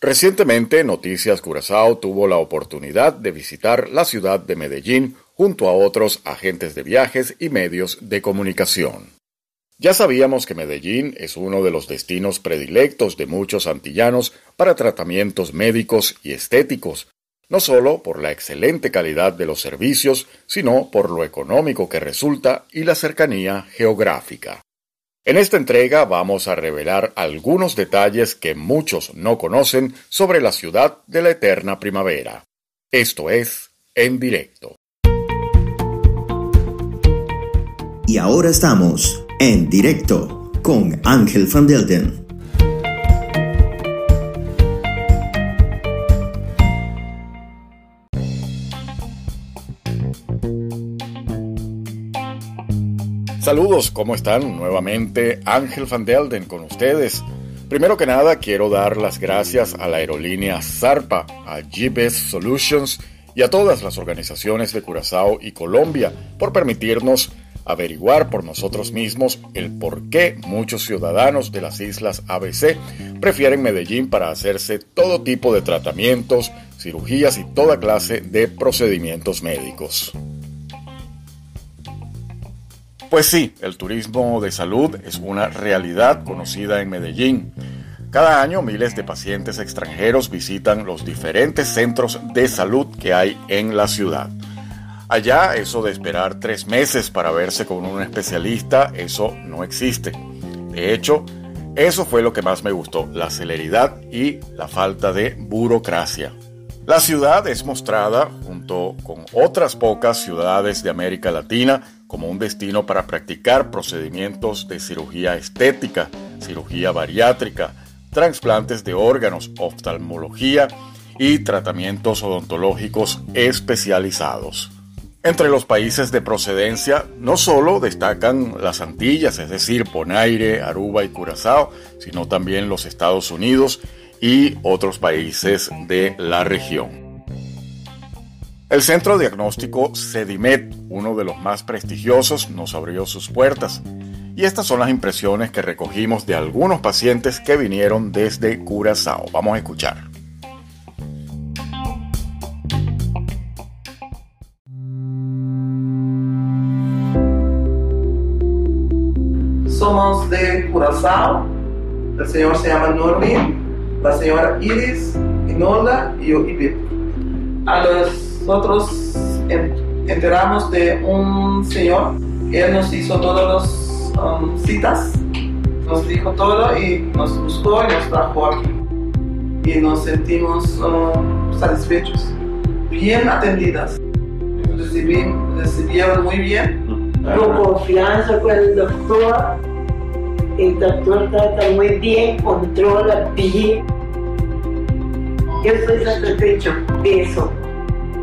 Recientemente, Noticias Curazao tuvo la oportunidad de visitar la ciudad de Medellín junto a otros agentes de viajes y medios de comunicación. Ya sabíamos que Medellín es uno de los destinos predilectos de muchos antillanos para tratamientos médicos y estéticos, no solo por la excelente calidad de los servicios, sino por lo económico que resulta y la cercanía geográfica. En esta entrega vamos a revelar algunos detalles que muchos no conocen sobre la ciudad de la eterna primavera. Esto es En directo. Y ahora estamos en directo con Ángel Van Delden. Saludos, ¿cómo están? Nuevamente Ángel Van Delden con ustedes. Primero que nada, quiero dar las gracias a la aerolínea Zarpa, a GBS Solutions y a todas las organizaciones de Curazao y Colombia por permitirnos averiguar por nosotros mismos el por qué muchos ciudadanos de las islas ABC prefieren Medellín para hacerse todo tipo de tratamientos, cirugías y toda clase de procedimientos médicos. Pues sí, el turismo de salud es una realidad conocida en Medellín. Cada año miles de pacientes extranjeros visitan los diferentes centros de salud que hay en la ciudad. Allá eso de esperar tres meses para verse con un especialista, eso no existe. De hecho, eso fue lo que más me gustó, la celeridad y la falta de burocracia. La ciudad es mostrada, junto con otras pocas ciudades de América Latina, como un destino para practicar procedimientos de cirugía estética, cirugía bariátrica, trasplantes de órganos, oftalmología y tratamientos odontológicos especializados. Entre los países de procedencia no solo destacan las Antillas, es decir, Bonaire, Aruba y Curazao, sino también los Estados Unidos y otros países de la región. El centro diagnóstico Sedimet, uno de los más prestigiosos, nos abrió sus puertas. Y estas son las impresiones que recogimos de algunos pacientes que vinieron desde Curazao. Vamos a escuchar. Somos de Curazao. El señor se llama Normin, la señora Iris, Inola y yo, A los nosotros enteramos de un señor, él nos hizo todas las um, citas, nos dijo todo y nos buscó y nos trajo aquí. Y nos sentimos um, satisfechos, bien atendidas. recibieron muy bien. Con confianza con el doctor. El doctor trata muy bien, controla bien. Yo estoy satisfecho de eso.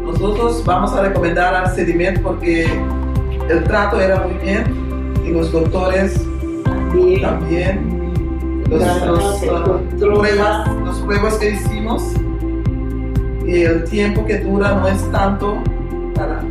Nosotros vamos a recomendar al Sediment porque el trato era muy bien y los doctores también. Los, pruebas, los pruebas que hicimos y el tiempo que dura no es tanto para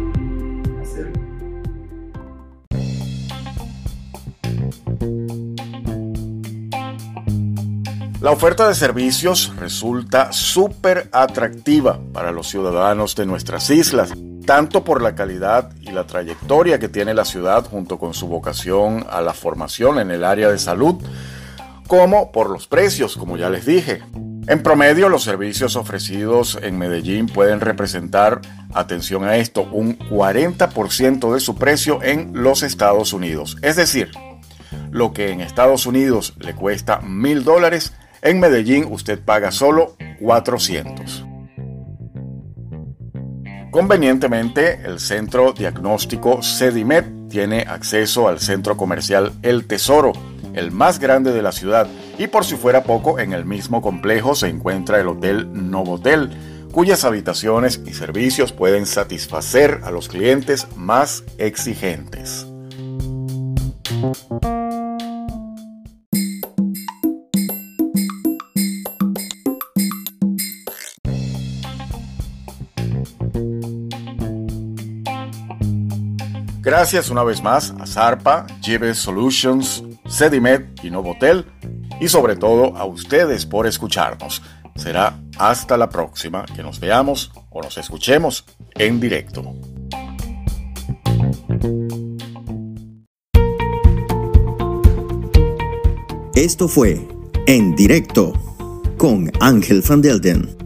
La oferta de servicios resulta súper atractiva para los ciudadanos de nuestras islas, tanto por la calidad y la trayectoria que tiene la ciudad junto con su vocación a la formación en el área de salud, como por los precios, como ya les dije. En promedio, los servicios ofrecidos en Medellín pueden representar, atención a esto, un 40% de su precio en los Estados Unidos. Es decir, lo que en Estados Unidos le cuesta mil dólares, en Medellín usted paga solo 400. Convenientemente, el centro diagnóstico Sedimet tiene acceso al centro comercial El Tesoro, el más grande de la ciudad, y por si fuera poco, en el mismo complejo se encuentra el Hotel Novotel, cuyas habitaciones y servicios pueden satisfacer a los clientes más exigentes. Gracias una vez más a Zarpa, Gives Solutions, Sedimet y Novotel y sobre todo a ustedes por escucharnos. será hasta la próxima que nos veamos o nos escuchemos en directo. Esto fue En Directo con Ángel Van Delden.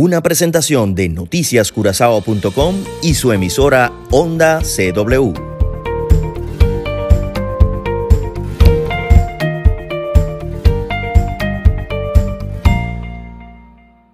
Una presentación de noticiascurazao.com y su emisora Onda CW.